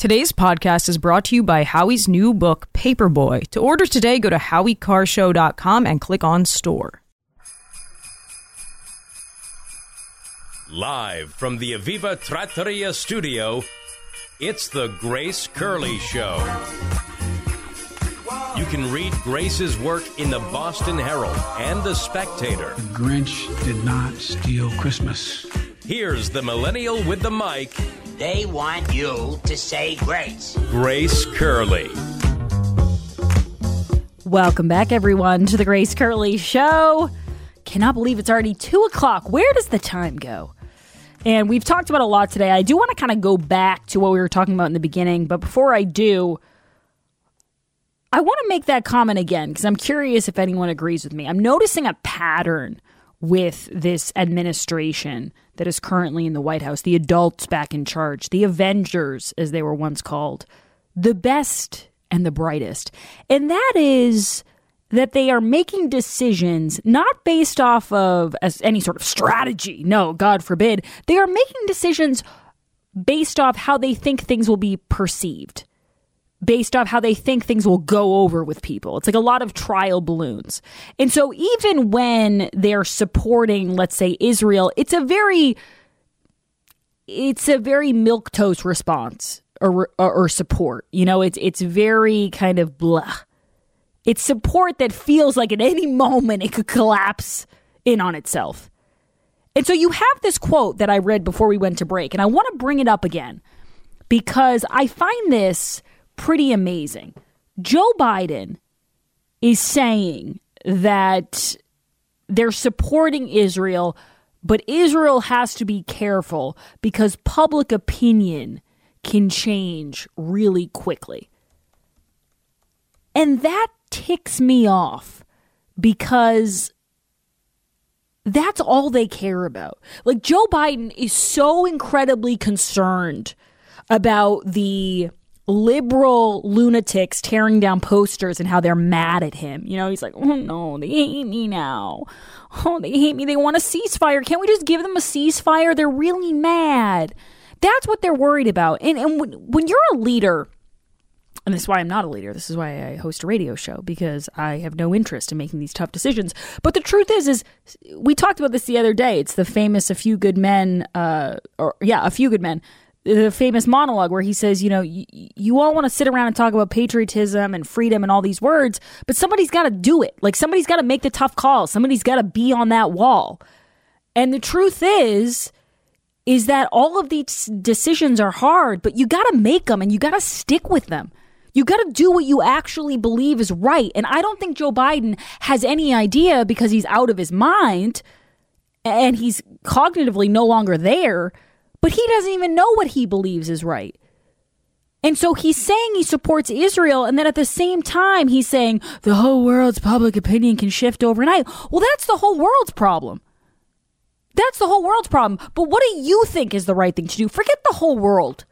Today's podcast is brought to you by Howie's new book, Paperboy. To order today, go to howiecarrshow.com and click on store. Live from the Aviva Trattoria studio, it's the Grace Curley Show. You can read Grace's work in the Boston Herald and the Spectator. The Grinch did not steal Christmas. Here's the millennial with the mic, They want you to say grace. Grace Curley. Welcome back, everyone, to the Grace Curley Show. Cannot believe it's already two o'clock. Where does the time go? And we've talked about a lot today. I do want to kind of go back to what we were talking about in the beginning, but before I do, I want to make that comment again because I'm curious if anyone agrees with me. I'm noticing a pattern with this administration that is currently in the White House, the adults back in charge, the Avengers, as they were once called, the best and the brightest. And that is that they are making decisions not based off of any sort of strategy. No, God forbid. They are making decisions based off how they think things will be perceived based off how they think things will go over with people. It's like a lot of trial balloons. And so even when they're supporting, let's say Israel, it's a very it's a very milk toast response or, or, or support. You know, it's it's very kind of blah. It's support that feels like at any moment it could collapse in on itself. And so you have this quote that I read before we went to break, and I want to bring it up again because I find this pretty amazing. Joe Biden is saying that they're supporting Israel, but Israel has to be careful because public opinion can change really quickly. And that ticks me off because that's all they care about. Like Joe Biden is so incredibly concerned about the liberal lunatics tearing down posters and how they're mad at him. You know, he's like, oh no, they hate me now. Oh, they hate me. They want a ceasefire. Can't we just give them a ceasefire? They're really mad. That's what they're worried about. And, and when, when you're a leader, and this is why I'm not a leader. This is why I host a radio show because I have no interest in making these tough decisions. But the truth is, is we talked about this the other day. It's the famous "A Few Good Men," uh, or yeah, "A Few Good Men." The famous monologue where he says, you know, you all want to sit around and talk about patriotism and freedom and all these words, but somebody's got to do it. Like somebody's got to make the tough call. Somebody's got to be on that wall. And the truth is, is that all of these decisions are hard, but you got to make them and you got to stick with them. You got to do what you actually believe is right. And I don't think Joe Biden has any idea because he's out of his mind and he's cognitively no longer there, but he doesn't even know what he believes is right. And so he's saying he supports Israel, and then at the same time, he's saying the whole world's public opinion can shift overnight. Well, that's the whole world's problem. That's the whole world's problem. But what do you think is the right thing to do? Forget the whole world.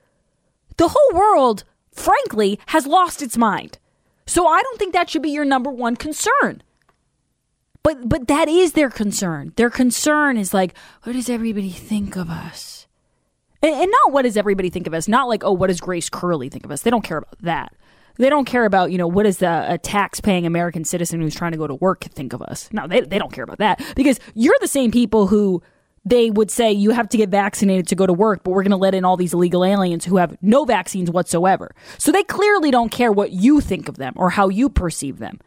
The whole world frankly, has lost its mind. So I don't think that should be your number one concern. But but that is their concern. Their concern is like, what does everybody think of us? And, not what does everybody think of us? Not like, oh, what does Grace Curley think of us? They don't care about that. They don't care about, you know, what does the, a tax paying American citizen who's trying to go to work think of us? No, they, they don't care about that because you're the same people who they would say you have to get vaccinated to go to work, but we're going to let in all these illegal aliens who have no vaccines whatsoever. So they clearly don't care what you think of them or how you perceive them.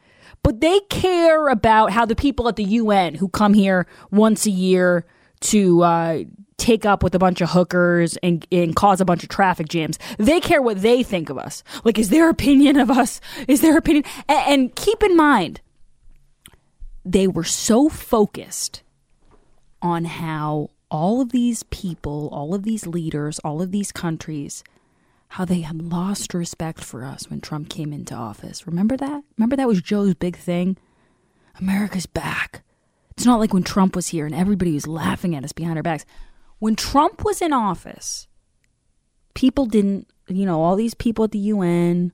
But they care about how the people at the UN who come here once a year to uh, take up with a bunch of hookers and, and cause a bunch of traffic jams, they care what they think of us. Like, is their opinion of us? Is their opinion? and, and keep in mind, they were so focused on how all of these people, all of these leaders, all of these countries, how they had lost respect for us when Trump came into office. Remember that? Remember that was Joe's big thing? America's back. It's not like when Trump was here and everybody was laughing at us behind our backs. When Trump was in office, people didn't, you know, all these people at the UN,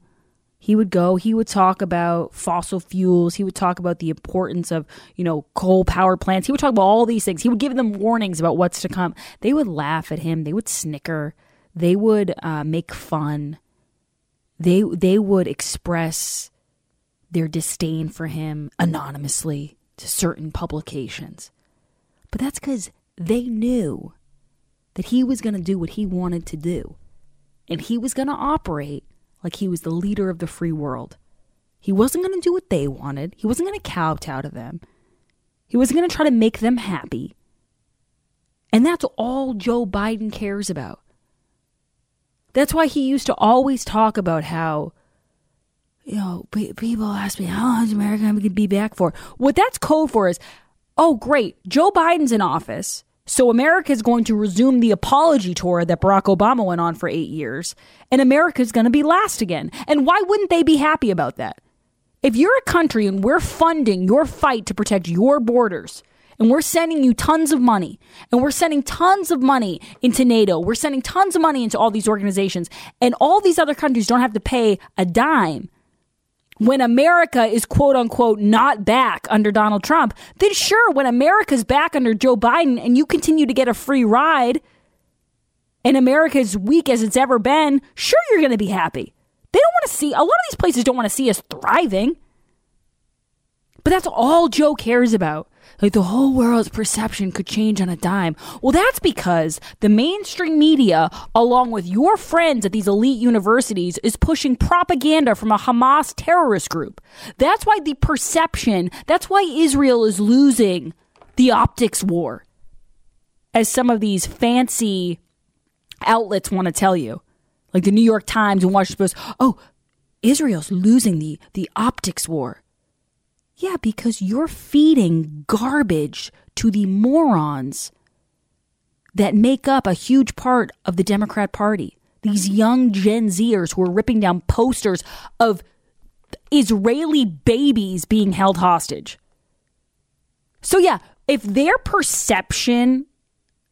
he would go, he would talk about fossil fuels, he would talk about the importance of, you know, coal power plants. He would talk about all these things. He would give them warnings about what's to come. They would laugh at him, they would snicker, they would uh, make fun. they they would express their disdain for him anonymously to certain publications. But that's cuz they knew that he was going to do what he wanted to do. And he was going to operate like he was the leader of the free world. He wasn't going to do what they wanted. He wasn't going to kowtow to them. He wasn't going to try to make them happy. And that's all Joe Biden cares about. That's why he used to always talk about how, you know, people ask me, how long is America going to be back for? What that's code for is, oh, great, Joe Biden's in office. So America is going to resume the apology tour that Barack Obama went on for eight years, and America is going to be last again. And why wouldn't they be happy about that? If you're a country and we're funding your fight to protect your borders, and we're sending you tons of money, and we're sending tons of money into NATO, we're sending tons of money into all these organizations, and all these other countries don't have to pay a dime when America is quote unquote not back under Donald Trump, then sure, when America's back under Joe Biden and you continue to get a free ride and America is weak as it's ever been, sure, you're going to be happy. They don't want to see, a lot of these places don't want to see us thriving. But that's all Joe cares about. Like the whole world's perception could change on a dime. Well, that's because the mainstream media, along with your friends at these elite universities, is pushing propaganda from a Hamas terrorist group. That's why the perception, that's why Israel is losing the optics war. As some of these fancy outlets want to tell you, like the New York Times and Washington Post, oh, Israel's losing the, the optics war. Yeah, because you're feeding garbage to the morons that make up a huge part of the Democrat Party. These young Gen Zers who are ripping down posters of Israeli babies being held hostage. So, yeah, if their perception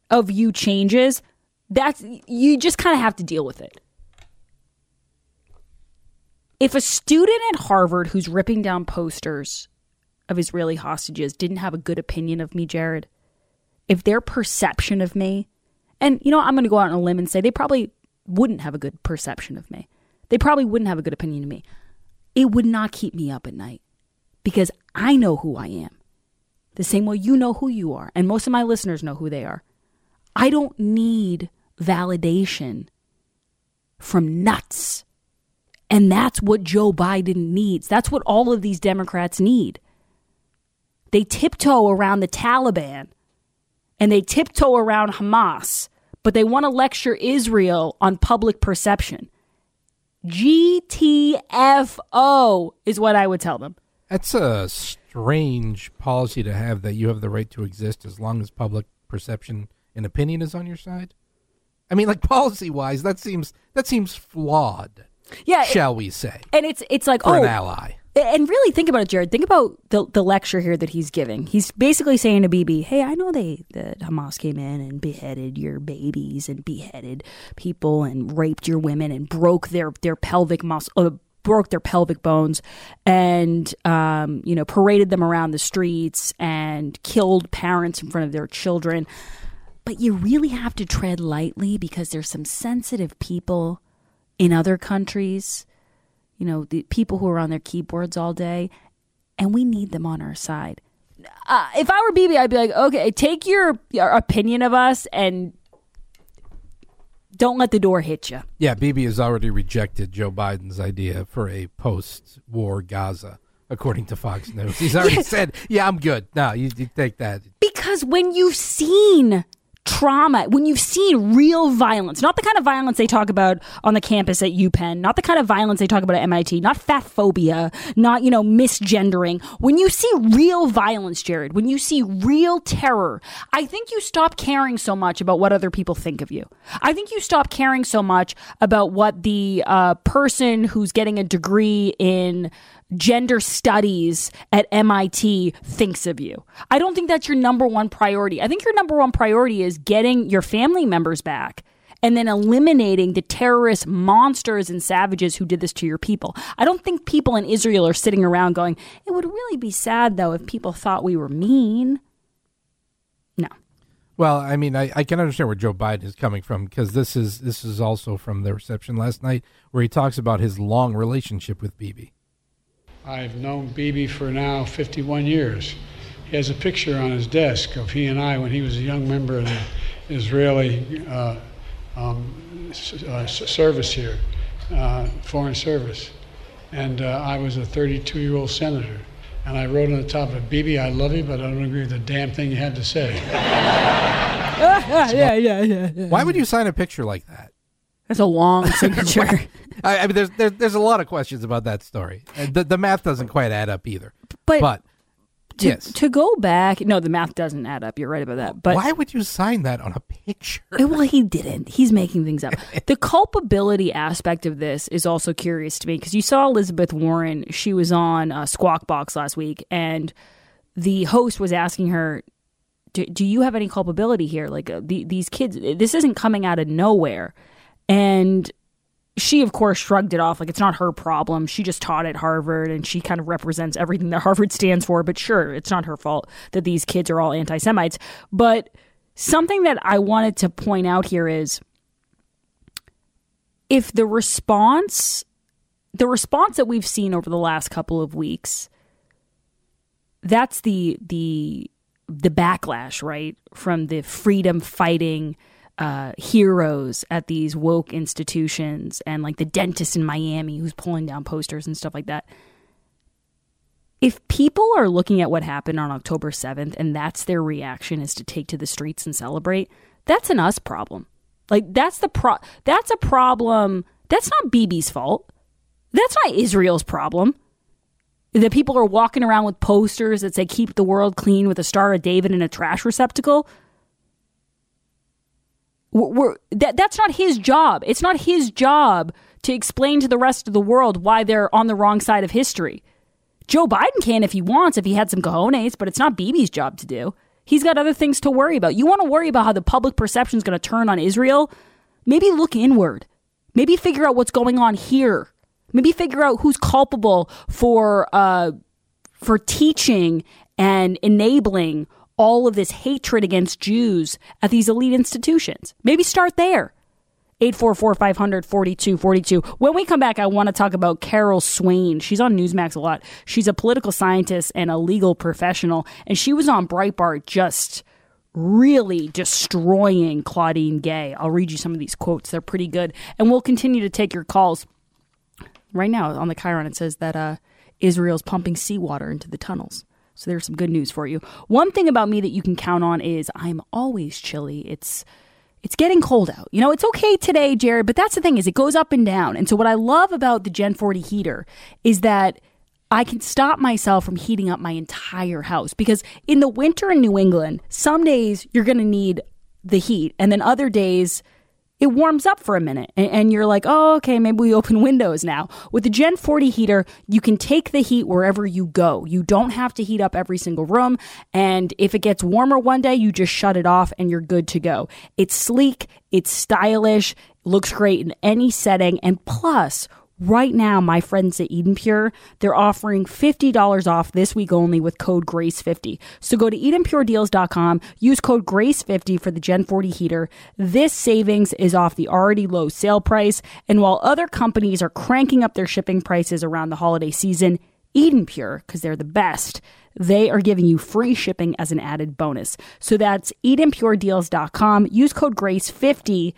of you changes, that's you just kind of have to deal with it. If a student at Harvard who's ripping down posters of Israeli hostages didn't have a good opinion of me, Jared, if their perception of me, and you know, I'm going to go out on a limb and say they probably wouldn't have a good perception of me. They probably wouldn't have a good opinion of me. It would not keep me up at night because I know who I am. The same way you know who you are, and most of my listeners know who they are. I don't need validation from nuts. And that's what Joe Biden needs. That's what all of these Democrats need. They tiptoe around the Taliban and they tiptoe around Hamas, but they want to lecture Israel on public perception. GTFO is what I would tell them. That's a strange policy to have that you have the right to exist as long as public perception and opinion is on your side. I mean, like policy wise, that seems that seems flawed. Yeah, shall it, we say? And it's it's like for oh, an ally. And really think about it, Jared. Think about the the lecture here that he's giving. He's basically saying to Bibi, "Hey, I know they that Hamas came in and beheaded your babies and beheaded people and raped your women and broke their their pelvic muscle." Uh, broke their pelvic bones and um, you know paraded them around the streets and killed parents in front of their children but you really have to tread lightly because there's some sensitive people in other countries you know, the people who are on their keyboards all day, and we need them on our side. Uh, if I were Bibi, I'd be like, okay, take your, your opinion of us and don't let the door hit you. Yeah, Bibi has already rejected Joe Biden's idea for a post-war Gaza, according to Fox News. He's already said, "Yeah, I'm good." No, you, you take that because when you've seen trauma, when you've seen real violence, not the kind of violence they talk about on the campus at UPenn, not the kind of violence they talk about at MIT, not fat phobia, not, you know, misgendering. When you see real violence, Jared, when you see real terror, I think you stop caring so much about what other people think of you. I think you stop caring so much about what the uh, person who's getting a degree in gender studies at MIT thinks of you. I don't think that's your number one priority. I think your number one priority is getting your family members back and then eliminating the terrorist monsters and savages who did this to your people. I don't think people in Israel are sitting around going, it would really be sad though if people thought we were mean. No. Well, I mean, I, I can understand where Joe Biden is coming from because this is this is also from the reception last night where he talks about his long relationship with Bibi. I've known Bibi for now 51 years. He has a picture on his desk of he and I when he was a young member of the Israeli uh, um, s- uh, s- service here, uh, foreign service. And uh, I was a 32 year old senator. And I wrote on the top of it, Bibi, I love you, but I don't agree with the damn thing you had to say. yeah, yeah, yeah, yeah. Why would you sign a picture like that? That's a long signature. I, I mean, there's, there's there's a lot of questions about that story. The the math doesn't quite add up either. But- but to, yes, to go back, no, the math doesn't add up. You're right about that. But why would you sign that on a picture? well, he didn't. He's making things up. the culpability aspect of this is also curious to me because you saw Elizabeth Warren. She was on uh, Squawk Box last week, and the host was asking her, "Do, do you have any culpability here? Like uh, the, these kids, this isn't coming out of nowhere." And she, of course, shrugged it off like it's not her problem. She just taught at Harvard and she kind of represents everything that Harvard stands for. But sure, it's not her fault that these kids are all anti Semites. But something that I wanted to point out here is if the response, the response that we've seen over the last couple of weeks, that's the the the backlash, right, from the freedom fighting uh, heroes at these woke institutions and like the dentist in Miami who's pulling down posters and stuff like that. If people are looking at what happened on October 7th and that's their reaction is to take to the streets and celebrate, that's an us problem. Like that's the pro that's a problem. That's not Bibi's fault. That's not Israel's problem. That people are walking around with posters that say keep the world clean with a star of David in a trash receptacle we're, that that's not his job. It's not his job to explain to the rest of the world why they're on the wrong side of history. Joe Biden can if he wants, if he had some cojones, but it's not Bibi's job to do. He's got other things to worry about. You want to worry about how the public perception is going to turn on Israel? Maybe look inward. Maybe figure out what's going on here. Maybe figure out who's culpable for uh, for teaching and enabling all of this hatred against Jews at these elite institutions. Maybe start there. 844 500 4242. When we come back, I want to talk about Carol Swain. She's on Newsmax a lot. She's a political scientist and a legal professional, and she was on Breitbart just really destroying Claudine Gay. I'll read you some of these quotes. They're pretty good. And we'll continue to take your calls. Right now on the Chiron, it says that uh, Israel's pumping seawater into the tunnels. So there's some good news for you. One thing about me that you can count on is I'm always chilly. It's it's getting cold out. You know, it's okay today, Jared, but that's the thing is it goes up and down. And so what I love about the Gen 40 heater is that I can stop myself from heating up my entire house because in the winter in New England, some days you're going to need the heat and then other days it warms up for a minute and, you're like, oh, okay, maybe we open windows now. With the Gen 40 heater, you can take the heat wherever you go. You don't have to heat up every single room. And if it gets warmer one day, you just shut it off and you're good to go. It's sleek, it's stylish, looks great in any setting. And plus, Right now, my friends at Eden Pure, they're offering $50 off this week only with code GRACE50. So go to EdenPureDeals.com, use code GRACE50 for the Gen 40 heater. This savings is off the already low sale price. And while other companies are cranking up their shipping prices around the holiday season, Eden Pure, because they're the best, they are giving you free shipping as an added bonus. So that's EdenPureDeals.com. Use code GRACE50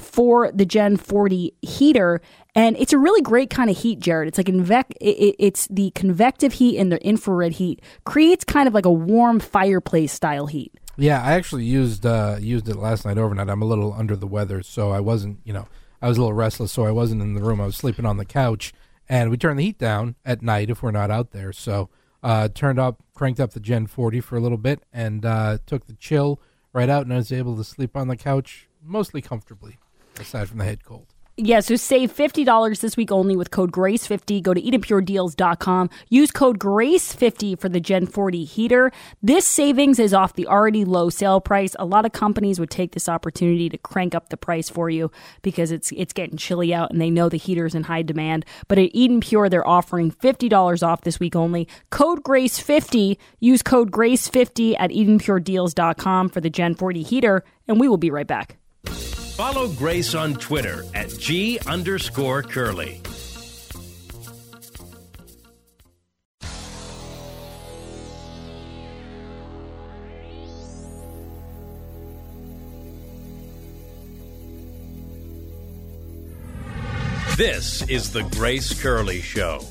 for the Gen 40 heater. And it's a really great kind of heat, Jared. It's like invec- it, it's the convective heat and the infrared heat creates kind of like a warm fireplace style heat. Yeah, I actually used uh, used it last night overnight. I'm a little under the weather, so I wasn't, you know, I was a little restless, so I wasn't in the room. I was sleeping on the couch, and we turn the heat down at night if we're not out there. So uh, turned up, cranked up the Gen 40 for a little bit, and uh, took the chill right out, and I was able to sleep on the couch mostly comfortably, aside from the head cold. Yeah, so save $50 this week only with code GRACE50. Go to EdenPureDeals.com. Use code GRACE50 for the Gen 40 heater. This savings is off the already low sale price. A lot of companies would take this opportunity to crank up the price for you because it's it's getting chilly out and they know the heater's in high demand. But at Eden Pure, they're offering $50 off this week only. Code GRACE50. Use code GRACE50 at EdenPureDeals.com for the Gen 40 heater, and we will be right back. Follow Grace on Twitter at G underscore Curley. This is the Grace Curley Show.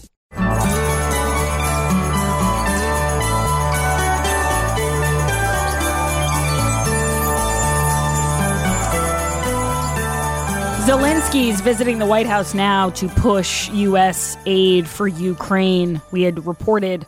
Zelensky is visiting the White House now to push U.S. aid for Ukraine. We had reported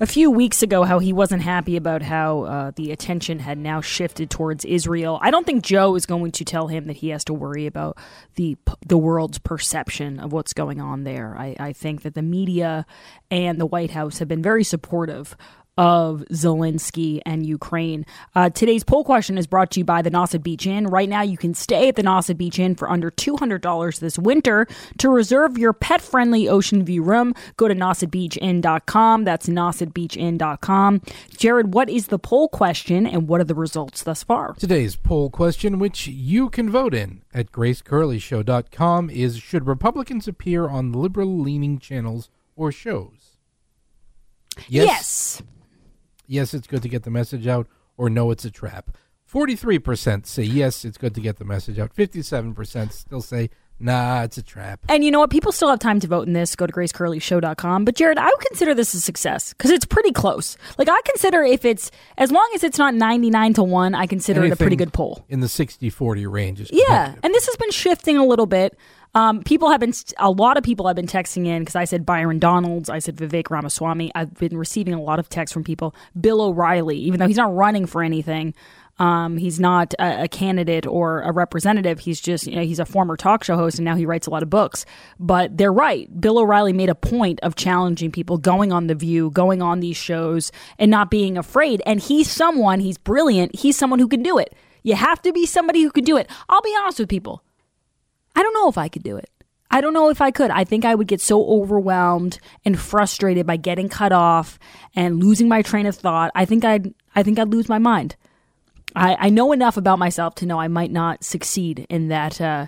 a few weeks ago how he wasn't happy about how uh, the attention had now shifted towards Israel. I don't think Joe is going to tell him that he has to worry about the the world's perception of what's going on there. I, I think that the media and the White House have been very supportive of Zelensky and Ukraine. Uh, today's poll question is brought to you by the Nauset Beach Inn. Right now, you can stay at the Nauset Beach Inn for under $200 this winter. To reserve your pet friendly ocean view room, go to nausetbeachinn.com. That's nausetbeachinn.com. Jared, what is the poll question and what are the results thus far? Today's poll question, which you can vote in at gracecurleyshow.com, is Should Republicans appear on liberal leaning channels or shows? yes. yes, it's good to get the message out, or no, it's a trap. 43% say yes, it's good to get the message out. 57% still say, nah, it's a trap. And you know what? People still have time to vote in this. Go to gracecurleyshow.com. But Jared, I would consider this a success because it's pretty close. Like, I consider if it's, as long as it's not 99 to 1, I consider it a pretty good poll. In the 60 40 range is Yeah. And this has been shifting a little bit. Um, people have been, a lot of people have been texting in because I said Byron Donalds, I said Vivek Ramaswamy. I've been receiving a lot of texts from people. Bill O'Reilly, even though he's not running for anything, um, he's not a, a candidate or a representative. He's just, you know, he's a former talk show host and now he writes a lot of books. But they're right. Bill O'Reilly made a point of challenging people going on The View, going on these shows, and not being afraid. And he's someone, he's brilliant. He's someone who can do it. You have to be somebody who can do it. I'll be honest with people. I don't know if I could do it. I don't know if I could. I think I would get so overwhelmed and frustrated by getting cut off and losing my train of thought. I think I'd I think I'd lose my mind. I, I know enough about myself to know I might not succeed in that uh,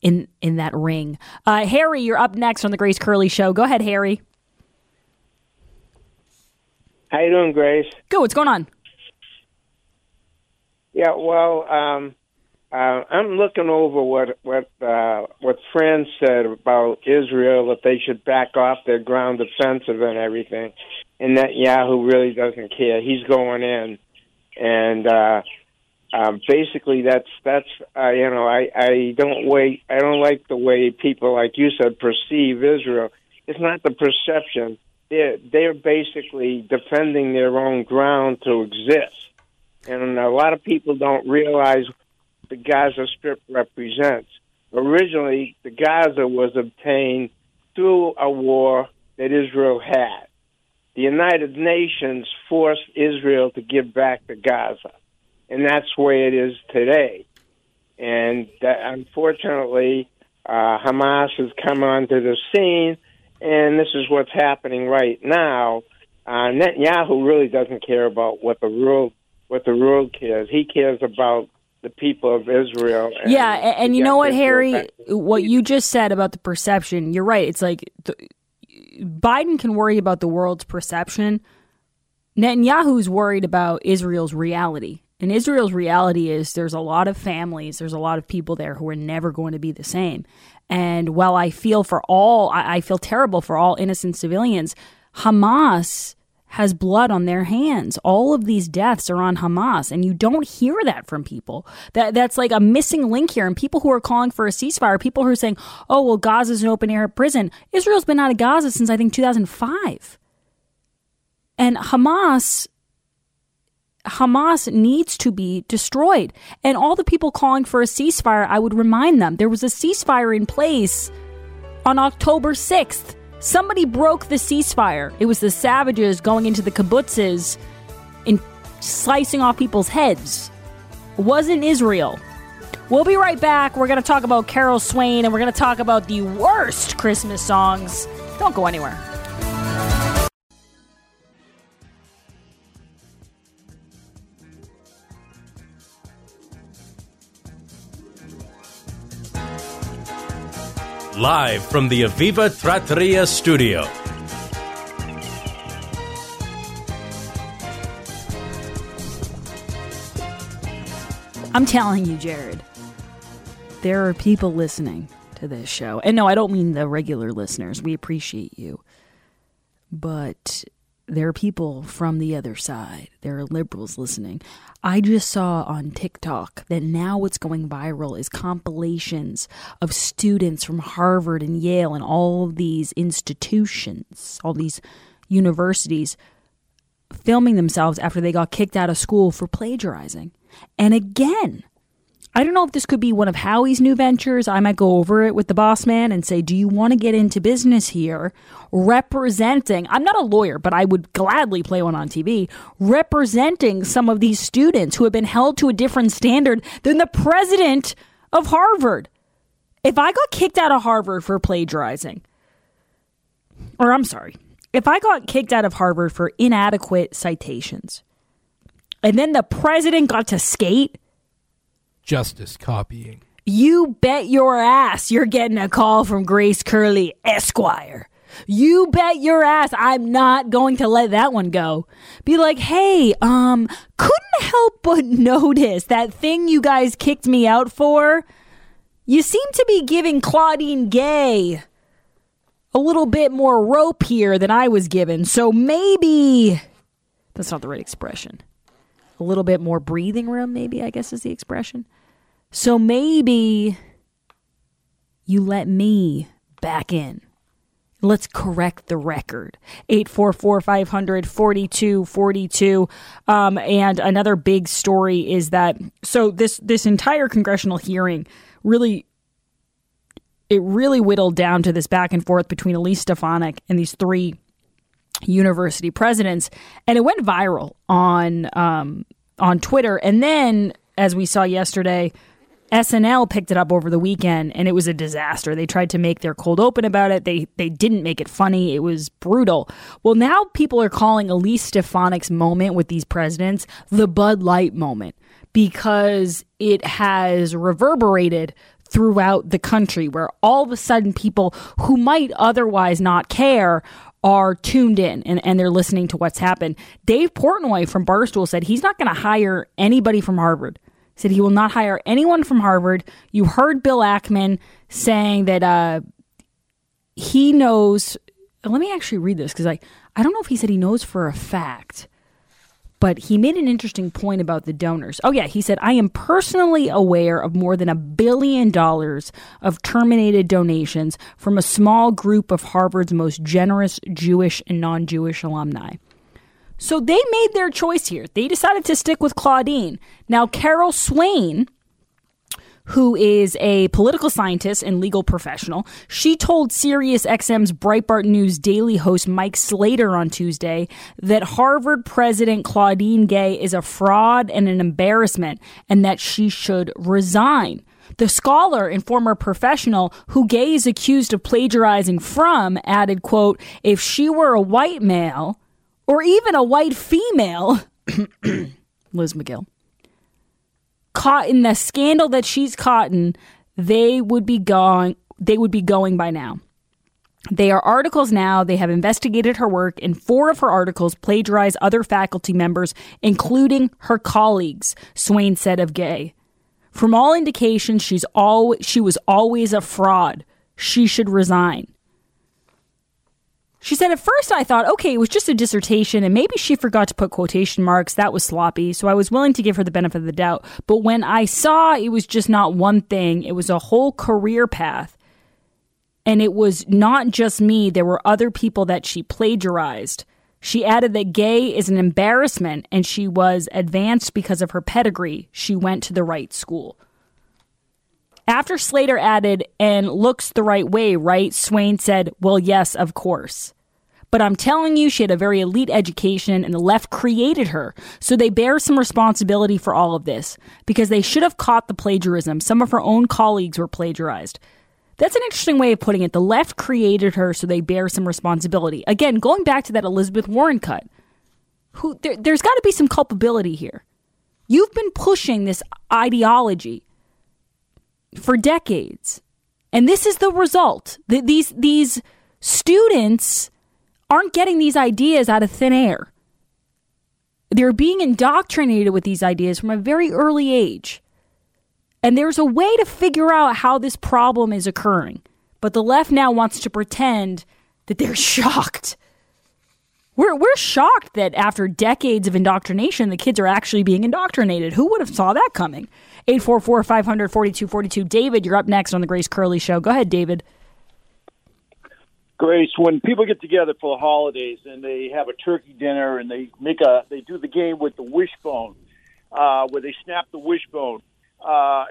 in in that ring. Uh, Harry, you're up next on the Grace Curley Show. Go ahead, Harry. How you doing, Grace? Good. What's going on? Yeah, well, um, uh, I'm looking over what what uh, what friends said about Israel that they should back off their ground offensive and everything, and Netanyahu really doesn't care. He's going in, and uh, um, basically that's that's uh, you know I I don't wait I don't like the way people like you said perceive Israel. It's not the perception. They're they're basically defending their own ground to exist and a lot of people don't realize the Gaza Strip represents. Originally, the Gaza was obtained through a war that Israel had. The United Nations forced Israel to give back to Gaza, and that's the way it is today. And that, unfortunately, uh, Hamas has come onto the scene, and this is what's happening right now. Uh, Netanyahu really doesn't care about what the world what the world cares. He cares about the people of Israel. And yeah, and, and you know what, Harry? What you just said about the perception, you're right. It's like the, Biden can worry about the world's perception. Netanyahu's worried about Israel's reality. And Israel's reality is there's a lot of families, there's a lot of people there who are never going to be the same. And while I feel for all, I, I feel terrible for all innocent civilians, Hamas has blood on their hands. All of these deaths are on Hamas, and you don't hear that from people. That that's like a missing link here. And people who are calling for a ceasefire, people who are saying, "Oh, well, Gaza's an open air prison." Israel's been out of Gaza since I think 2005, and Hamas. Hamas needs to be destroyed. And all the people calling for a ceasefire, I would remind them there was a ceasefire in place on October 6th. Somebody broke the ceasefire. It was the savages going into the kibbutzes and slicing off people's heads. It wasn't Israel. We'll be right back. We're going to talk about Carol Swain and we're going to talk about the worst Christmas songs. Don't go anywhere. Live from the Aviva Trattoria studio. I'm telling you, Jared, there are people listening to this show. And no, I don't mean the regular listeners. We appreciate you. But there are people from the other side. There are liberals listening. I just saw on TikTok that now what's going viral is compilations of students from Harvard and Yale and all of these institutions, all these universities filming themselves after they got kicked out of school for plagiarizing. And again, I don't know if this could be one of Howie's new ventures. I might go over it with the boss man and say, Do you want to get into business here? Representing, I'm not a lawyer, but I would gladly play one on TV, representing some of these students who have been held to a different standard than the president of Harvard. If I got kicked out of Harvard for plagiarizing, or I'm sorry, if I got kicked out of Harvard for inadequate citations, and then the president got to skate, Justice copying. you bet your ass you're getting a call from Grace Curley, Esquire. You bet your ass I'm not going to let that one go. Be like, hey, um, couldn't help but notice that thing you guys kicked me out for. You seem to be giving Claudine Gay a little bit more rope here than I was given. So maybe that's not the right expression. A little bit more breathing room, maybe, I guess is the expression. So maybe you let me back in. Let's correct the record. 844 500 4242. Um, and another big story is that so this this entire congressional hearing really it really whittled down to this back and forth between Elise Stefanik and these three university presidents, and it went viral on um, on Twitter. And then, as we saw yesterday, SNL picked it up over the weekend, and it was a disaster. They tried to make their cold open about it. They they didn't make it funny. It was brutal. Well, now people are calling Elise Stefanik's moment with these presidents the Bud Light moment because it has reverberated throughout the country where all of a sudden people who might otherwise not care are tuned in and, and they're listening to what's happened. Dave Portnoy from Barstool said he's not going to hire anybody from Harvard. Said he will not hire anyone from Harvard. You heard Bill Ackman saying that uh, he knows. Let me actually read this because I, I don't know if he said he knows for a fact but he made an interesting point about the donors. Oh, yeah, he said, I am personally aware of more than a billion dollars of terminated donations from a small group of Harvard's most generous Jewish and non Jewish alumni. So they made their choice here. They decided to stick with Claudine. Now, Carol Swain who is a political scientist and legal professional. She told SiriusXM's Breitbart News daily host Mike Slater on Tuesday that Harvard President Claudine Gay is a fraud and an embarrassment and that she should resign. The scholar and former professional who Gay is accused of plagiarizing from added, quote, if she were a white male or even a white female, Liz Magill, caught in the scandal that she's caught in, they would be going they would be going by now. They are articles now. They have investigated her work, and four of her articles plagiarize other faculty members, including her colleagues, Swain said of Gay. From all indications, she's all, she was always a fraud. She should resign. She said, At first I thought, okay, it was just a dissertation and maybe she forgot to put quotation marks. That was sloppy. So I was willing to give her the benefit of the doubt. But when I saw it was just not one thing, it was a whole career path. And it was not just me, there were other people that she plagiarized. She added that gay is an embarrassment and she was advanced because of her pedigree. She went to the right school. After Slater added, and looks the right way, right? Swain said, Well, yes, of course. But I'm telling you, she had a very elite education and the left created her. So they bear some responsibility for all of this because they should have caught the plagiarism. Some of her own colleagues were plagiarized. That's an interesting way of putting it. The left created her, so they bear some responsibility. Again, going back to that Elizabeth Warren cut, who there, there's got to be some culpability here. You've been pushing this ideology for decades, and this is the result. These these students aren't getting these ideas out of thin air. They're being indoctrinated with these ideas from a very early age. And there's a way to figure out how this problem is occurring. But the left now wants to pretend that they're shocked. We're, we're shocked that after decades of indoctrination, the kids are actually being indoctrinated. Who would have saw that coming? 844 500 4242. David, you're up next on the Grace Curley Show. Go ahead, David. Grace, when people get together for the holidays and they have a turkey dinner and they make a, they do the game with the wishbone, uh, where they snap the wishbone. Uh,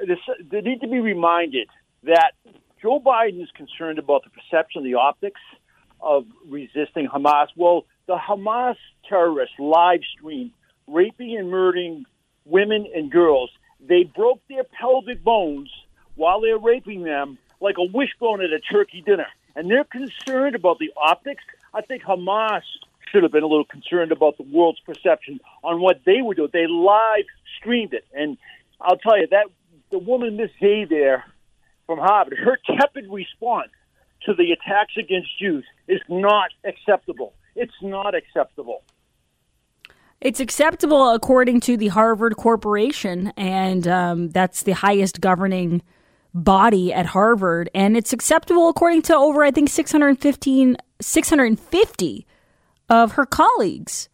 they need to be reminded that Joe Biden is concerned about the perception, the optics of resisting Hamas. Well, the Hamas terrorists live streamed raping and murdering women and girls. They broke their pelvic bones while they're raping them like a wishbone at a turkey dinner and they're concerned about the optics. I think Hamas should have been a little concerned about the world's perception on what they were doing. They live streamed it, and I'll tell you that the woman Miss Day there from Harvard, her tepid response to the attacks against Jews is not acceptable. It's not acceptable. It's acceptable according to the Harvard Corporation, and um, that's the highest governing body at Harvard, and it's acceptable according to over, I think, 615, 650 of her colleagues.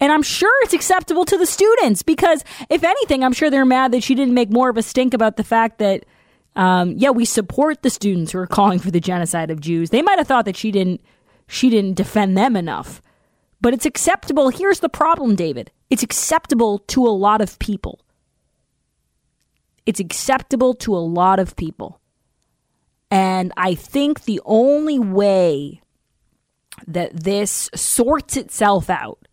And I'm sure it's acceptable to the students because, if anything, I'm sure they're mad that she didn't make more of a stink about the fact that, um, yeah, we support the students who are calling for the genocide of Jews. They might have thought that she didn't, she didn't defend them enough. But it's acceptable. Here's the problem, David. It's acceptable to a lot of people. It's acceptable to a lot of people. And I think the only way that this sorts itself out,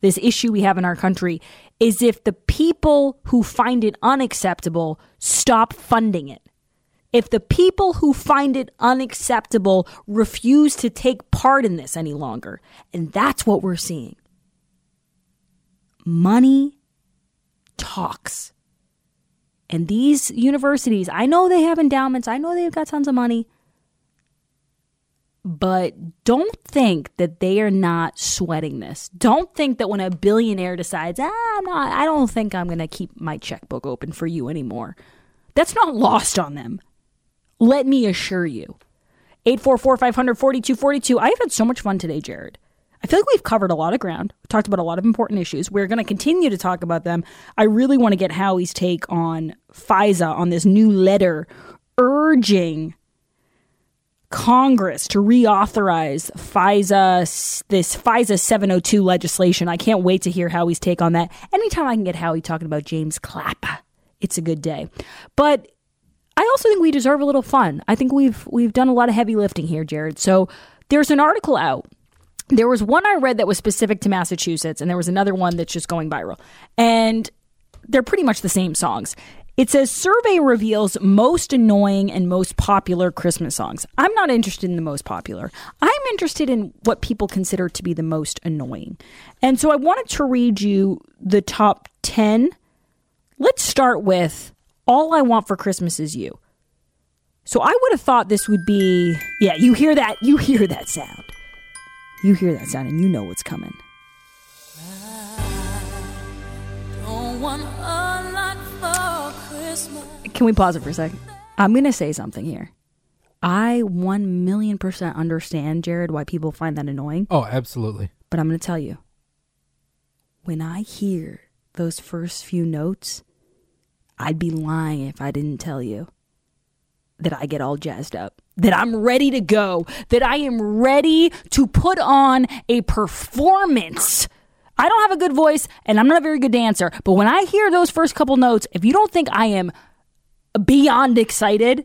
this issue we have in our country, is if the people who find it unacceptable stop funding it. If the people who find it unacceptable refuse to take part in this any longer. And that's what we're seeing. Money talks. And these universities, I know they have endowments, I know they've got tons of money, but don't think that they are not sweating this. Don't think that when a billionaire decides, ah, I'm not, I don't think I'm going to keep my checkbook open for you anymore. That's not lost on them. Let me assure you. 844 500 4242. I have had so much fun today, Jared. I feel like we've covered a lot of ground. We talked about a lot of important issues. We're going to continue to talk about them. I really want to get Howie's take on FISA, on this new letter urging Congress to reauthorize FISA, this FISA 702 legislation. I can't wait to hear Howie's take on that. Anytime I can get Howie talking about James Clapp, it's a good day. But I also think we deserve a little fun. I think we've we've done a lot of heavy lifting here, Jared. So there's an article out there was one I read that was specific to Massachusetts, and there was another one that's just going viral. And they're pretty much the same songs. It says survey reveals most annoying and most popular Christmas songs. I'm not interested in the most popular. I'm interested in what people consider to be the most annoying. And so I wanted to read you the top 10. Let's start with All I Want for Christmas Is You. So I would have thought this would be, yeah, you hear that, you hear that sound. You hear that sound and you know what's coming. Can we pause it for a second? I'm going to say something here. I 1 million percent understand, Jared, why people find that annoying. Oh, absolutely. But I'm going to tell you when I hear those first few notes, I'd be lying if I didn't tell you. That I get all jazzed up, that I'm ready to go, that I am ready to put on a performance. I don't have a good voice and I'm not a very good dancer, but when I hear those first couple notes, if you don't think I am beyond excited,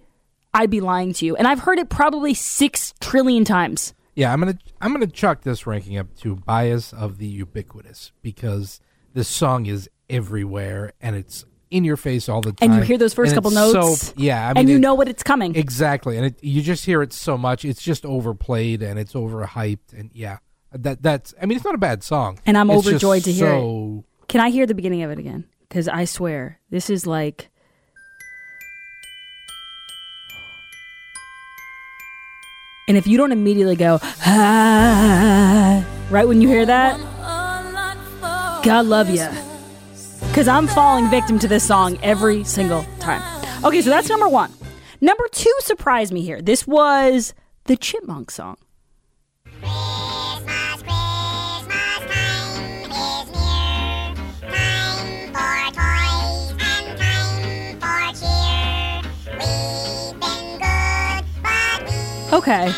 I'd be lying to you. And I've heard it probably six trillion times. Yeah, I'm gonna I'm gonna chalk this ranking up to bias of the ubiquitous because this song is everywhere and it's in your face all the time. And you hear those first And couple notes, So, yeah, I mean, and you it- know what it's coming. exactly, and it, you just hear it so much. It's just overplayed and it's overhyped, and yeah, that that's. I mean, it's not a bad song, And I'm It's overjoyed to hear it. Can I hear the beginning of it again? Because I swear, this is like. And if you don't immediately go, ah, right when you hear that, God love you. Because I'm falling victim to this song every single time. Okay, so that's number one. Number two surprised me here. This was the Chipmunk song. Okay.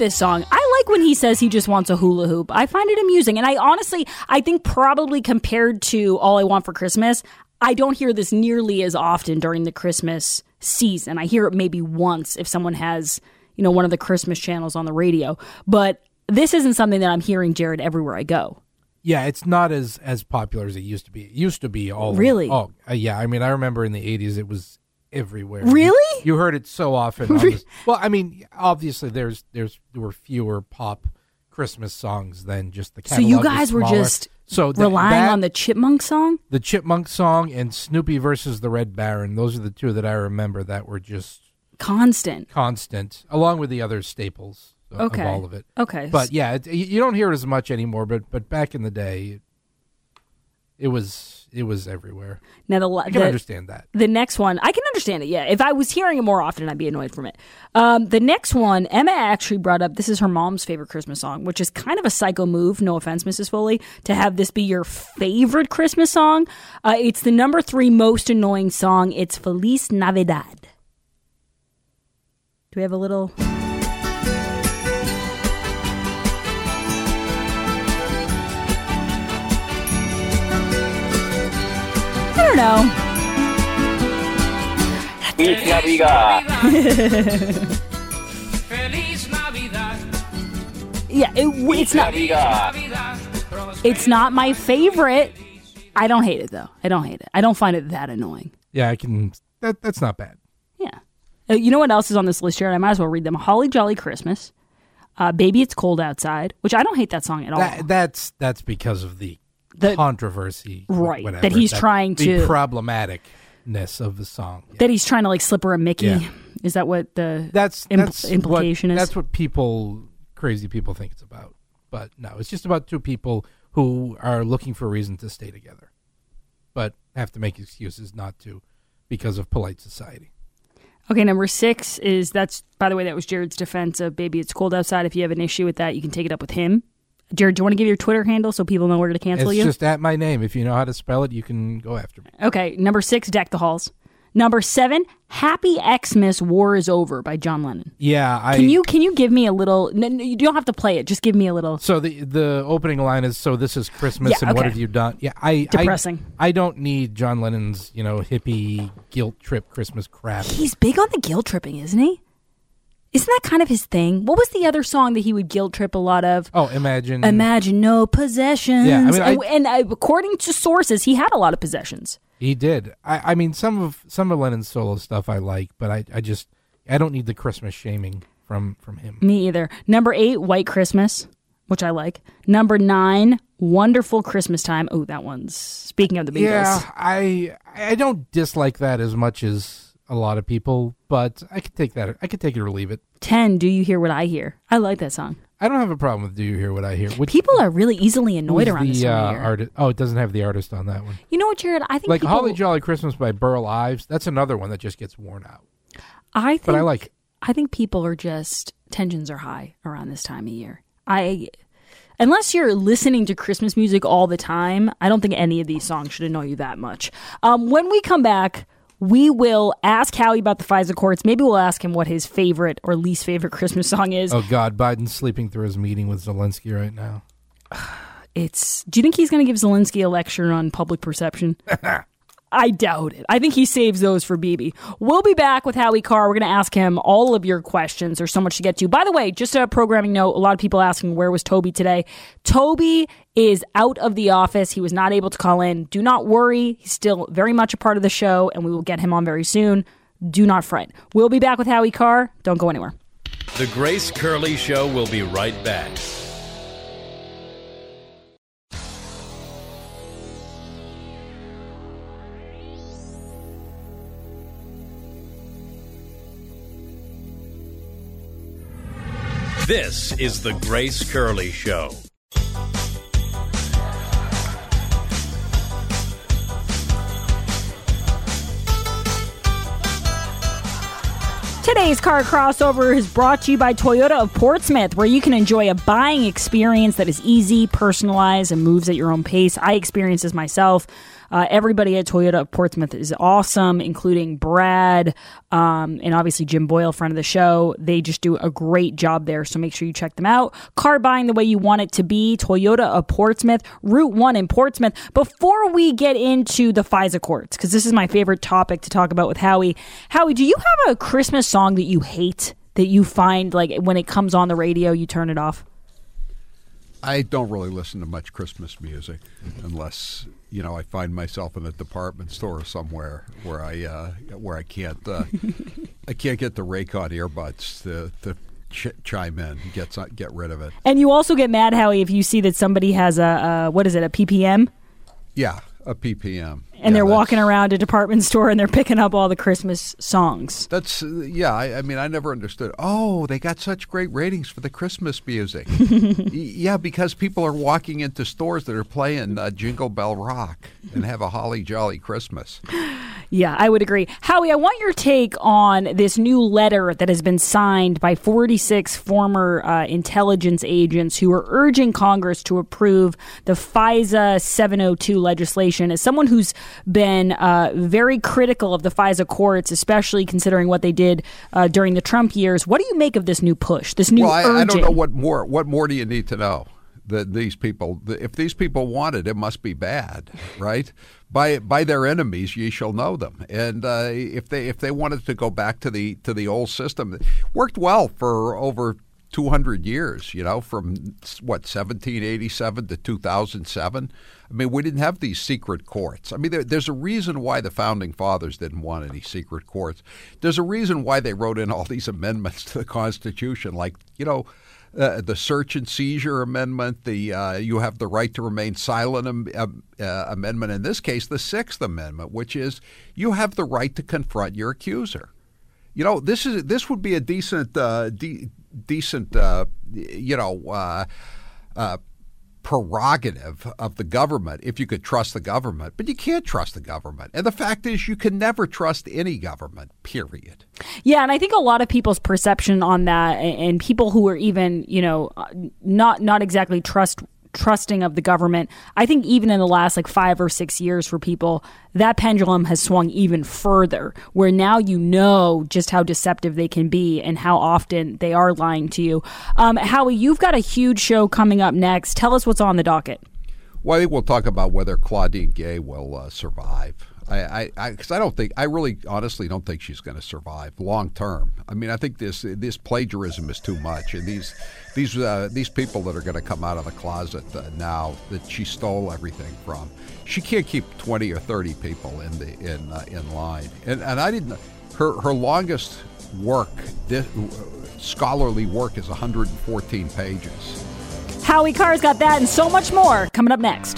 I I don't hate this song. I like when he says he just wants a hula hoop. I find it amusing. And I honestly I think probably compared to All I Want for Christmas, I don't hear this nearly as often during the Christmas season. I hear it maybe once if someone has, you know, one of the Christmas channels on the radio. But this isn't something that I'm hearing Jared everywhere I go. yeah, it's not as as popular as it used to be. It used to be all Really? Oh, uh, yeah. I mean, I remember in the '80s it was everywhere. Really? You, you heard it so often. on this- well, I mean, obviously there's there's there were fewer pop Christmas songs than just the So you guys were just so th- relying that- on the Chipmunk song? the Chipmunk song and Snoopy versus the Red Baron. Those are the two that I remember that were just Constant. constant, along with the other staples of, of Okay. all of it. Okay. But yeah, it, you you don't hear it as much anymore. But but back in the day, it, it was it was everywhere. now the, I can the understand that. The next one, I can understand it. Yeah, if I was hearing it more often, I'd be annoyed from it. Um, the next one, Emma actually brought up. This is her mom's favorite Christmas song, which is kind of a psycho move. No offense, Mrs. Foley, to have this be your favorite Christmas song. Uh, it's the number three most annoying song. It's Feliz Navidad. Do we have a little? Don't know. Feliz Navidad. Yeah, it, it's not. It's not my favorite. I don't hate it though. I don't hate it. I don't find it that annoying. Yeah, I can. That that's not bad. Yeah. Uh, you know what else is on this list, Jared? I might as well read them. Holly Jolly Christmas, uh, Baby It's Cold Outside, which I don't hate that song at all. That, that's that's because of the, The- controversy, Right, Whatever, that he's trying to problematicness of the song. Yeah. that he's trying to like slip her a Mickey. Yeah. Is that what the that's impl- that's implication what, is? That's what people, crazy people, think it's about. But no, it's just about two people who are looking for a reason to stay together, but have to make excuses not to because of polite society. Okay, number six is that's by the way, that was Jared's defense of Baby It's Cold Outside. If you have an issue with that, you can take it up with him. Jared, do you want to give your Twitter handle so people know where to cancel it's you? just at my name. If you know how to spell it, you can go after me. Okay, number six, Deck the Halls. Number seven, Happy Xmas War is Over by John Lennon. Yeah, I Can you can you give me a little? No, no, you don't have to play it. Just give me a little. So the the opening line is so this is Christmas Yeah, and what have you done? Yeah, I Depressing. I, I don't need John Lennon's you know hippie guilt trip Christmas crap. He's big on the guilt tripping, isn't he? Isn't that kind of his thing? What was the other song that he would guilt trip a lot of? Oh, imagine Imagine no possessions. Yeah, I mean, I- and, and uh, according to sources, he had a lot of possessions. he did. I, I mean some of some of Lennon's solo stuff I like, but I, I just I don't need the Christmas shaming from from him. Me either. Number eight, White Christmas, which I like. Number nine, Wonderful Christmas Time. Oh, that one's speaking of the Beatles. Yeah, I I don't dislike that as much as a lot of people, but I could take that. I could take it or leave it. Ten, Do You Hear What I Hear? I like that song. I don't have a problem with "Do You Hear What I Hear." Which, People are really easily annoyed around this the of uh, artist? Oh, it doesn't have the artist on that one. You know what, Jared? I think like people, Holly Jolly Christmas by Burl Ives. That's another one that just gets worn out. I think, But I like it. I think people are just tensions are high around this time of year. I unless you're listening to Christmas music all the time, I don't think any of these songs should annoy you that much. Um, when we come back, we will ask Howie about the FISA courts. Maybe we'll ask him what his favorite or least favorite Christmas song is. Oh God, Biden's sleeping through his meeting with Zelensky right now. It's. Do you think he's going to give Zelensky a lecture on public perception? I doubt it. I think he saves those for Bibi. We'll be back with Howie Carr. We're going to ask him all of your questions. There's so much to get to. By the way, just a programming note a lot of people asking where was Toby today. Toby is out of the office. He was not able to call in. Do not worry. He's still very much a part of the show, and we will get him on very soon. Do not fret. We'll be back with Howie Carr. Don't go anywhere. The Grace Curley Show will be right back. This is The Grace Curley Show. Today's car crossover is brought to you by Toyota of Portsmouth, where you can enjoy a buying experience that is easy, personalized, and moves at your own pace. I experienced this myself. Uh, everybody at Toyota of Portsmouth is awesome, including Brad um, and obviously Jim Boyle, friend of the show. They just do a great job there, so make sure you check them out. Car buying the way you want it to be. Toyota of Portsmouth, Route 1 in Portsmouth. Before we get into the FISA courts, because this is my favorite topic to talk about with Howie. Howie, do you have a Christmas song that you hate? That you find like when it comes on the radio, you turn it off? I don't really listen to much Christmas music unless you know I find myself in a department store somewhere where I uh, where I can't uh, I can't get the Raycon earbuds to, to ch- chime in get get rid of it. And you also get mad, Howie, if you see that somebody has a, a what is it, a PPM, Yeah, a PPM. And Yeah, they're walking around a department store and they're picking up all the Christmas songs. That's uh, yeah. I, I mean, I never understood. Oh, they got such great ratings for the Christmas music. Yeah, because people are walking into stores that are playing uh, Jingle Bell Rock and have a holly jolly Christmas. Yeah, I would agree. Howie, I want your take on this new letter that has been signed by 46 former uh, intelligence agents who are urging Congress to approve the FISA 702 legislation. As someone who's been uh, very critical of the FISA courts, especially considering what they did uh, during the Trump years, what do you make of this new push, this new well, I, urging? I don't know what more. What more do you need to know? That these people, if these people want it, it must be bad, right? by by their enemies, ye shall know them. And uh, if they if they wanted to go back to the to the old system, worked well for over 200 years. You know, from what 1787 to 2007. I mean, we didn't have these secret courts. I mean, there, there's a reason why the founding fathers didn't want any secret courts. There's a reason why they wrote in all these amendments to the Constitution, like you know. Uh, the search and seizure amendment, the uh, you have the right to remain silent am, uh, amendment. In this case, the Sixth Amendment, which is you have the right to confront your accuser. You know, this is this would be a decent, uh, de- decent, uh, you know, uh, uh, prerogative of the government if you could trust the government, but you can't trust the government. And the fact is, you can never trust any government. Period. Yeah, and I think a lot of people's perception on that, and, people who are even, you know, uh, not not exactly trust trusting of the government. I think even in the last like five or six years for people, that pendulum has swung even further, where now you know just how deceptive they can be and how often they are lying to you. Um, Howie, you've got a huge show coming up next. Tell us what's on the docket. Well, I think we'll talk about whether Claudine Gay will uh, survive. I, I, I, cause I don't think, I really, honestly, don't think she's going to survive long term. I mean, I think this this plagiarism is too much, and these these uh, these people that are going to come out of the closet uh, now that she stole everything from, she can't keep twenty or thirty people in the in uh, in line. And and I didn't. Her her longest work, this, scholarly work, is 114 pages. Howie Carr's got that and so much more coming up next.